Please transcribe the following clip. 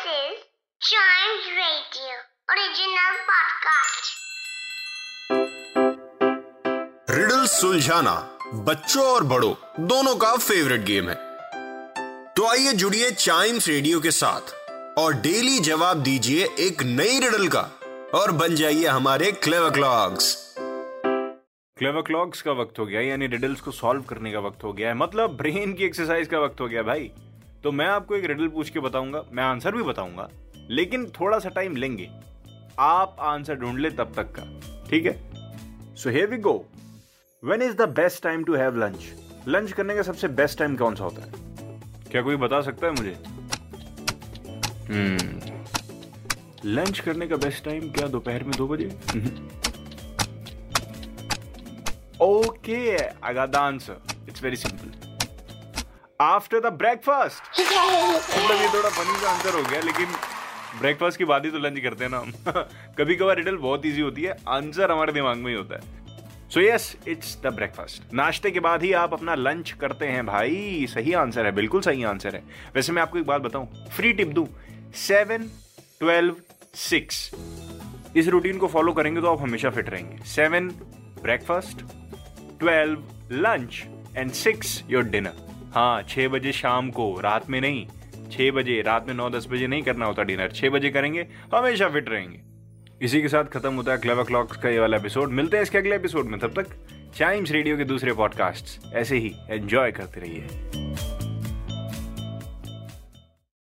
This is Chimes Radio original podcast. Riddle सुलझाना बच्चों और बड़ों दोनों का फेवरेट गेम है। तो आइए जुड़िए चाइम्स रेडियो के साथ और डेली जवाब दीजिए एक नई रिडल का और बन जाइए हमारे क्लेवर क्लॉक्स क्लेवर क्लॉक्स का वक्त हो गया यानी रिडल्स को सॉल्व करने का वक्त हो गया है। मतलब ब्रेन की एक्सरसाइज का वक्त हो गया भाई। तो मैं आपको एक रिडल पूछ के बताऊँगा मैं आंसर भी बताऊँगा लेकिन थोड़ा सा टाइम लेंगे। आप आंसर ढूंढ ले तब तक का ठीक है? So here we go when is the best time to have lunch lunch करने का सबसे बेस्ट टाइम कौन सा होता है? क्या कोई बता सकता है मुझे? लंच करने का बेस्ट टाइम क्या दोपहर में दो बजे? Okay I got the answer. It's very simple. After the breakfast मतलब ये थोड़ा फनी सा आंसर हो गया, लेकिन ब्रेकफास्ट की बात ही तो लंच करते हैं ना हम। कभी कभार रिडल बहुत इजी होती है आंसर हमारे दिमाग में ही होता है। So yes it's the breakfast नाश्ते के बाद ही आप अपना लंच करते हैं, भाई। सही आंसर है, बिल्कुल सही आंसर है। वैसे मैं आपको एक बात बताऊँ फ्री टिप दू सेवन ट्वेल्व सिक्स इस रूटीन को फॉलो करेंगे तो आप हमेशा फिट रहेंगे। Seven breakfast twelve lunch and six your dinner हाँ छः बजे शाम को, रात में नहीं। छः बजे, रात में नौ दस बजे नहीं करना होता डिनर। छः बजे करेंगे, हमेशा फिट रहेंगे। इसी के साथ खत्म होता है क्लब क्लॉक का ये वाला एपिसोड मिलते हैं इसके अगले एपिसोड में। तब तक, चाइम्स रेडियो के दूसरे पॉडकास्ट ऐसे ही एंजॉय करते रहिए।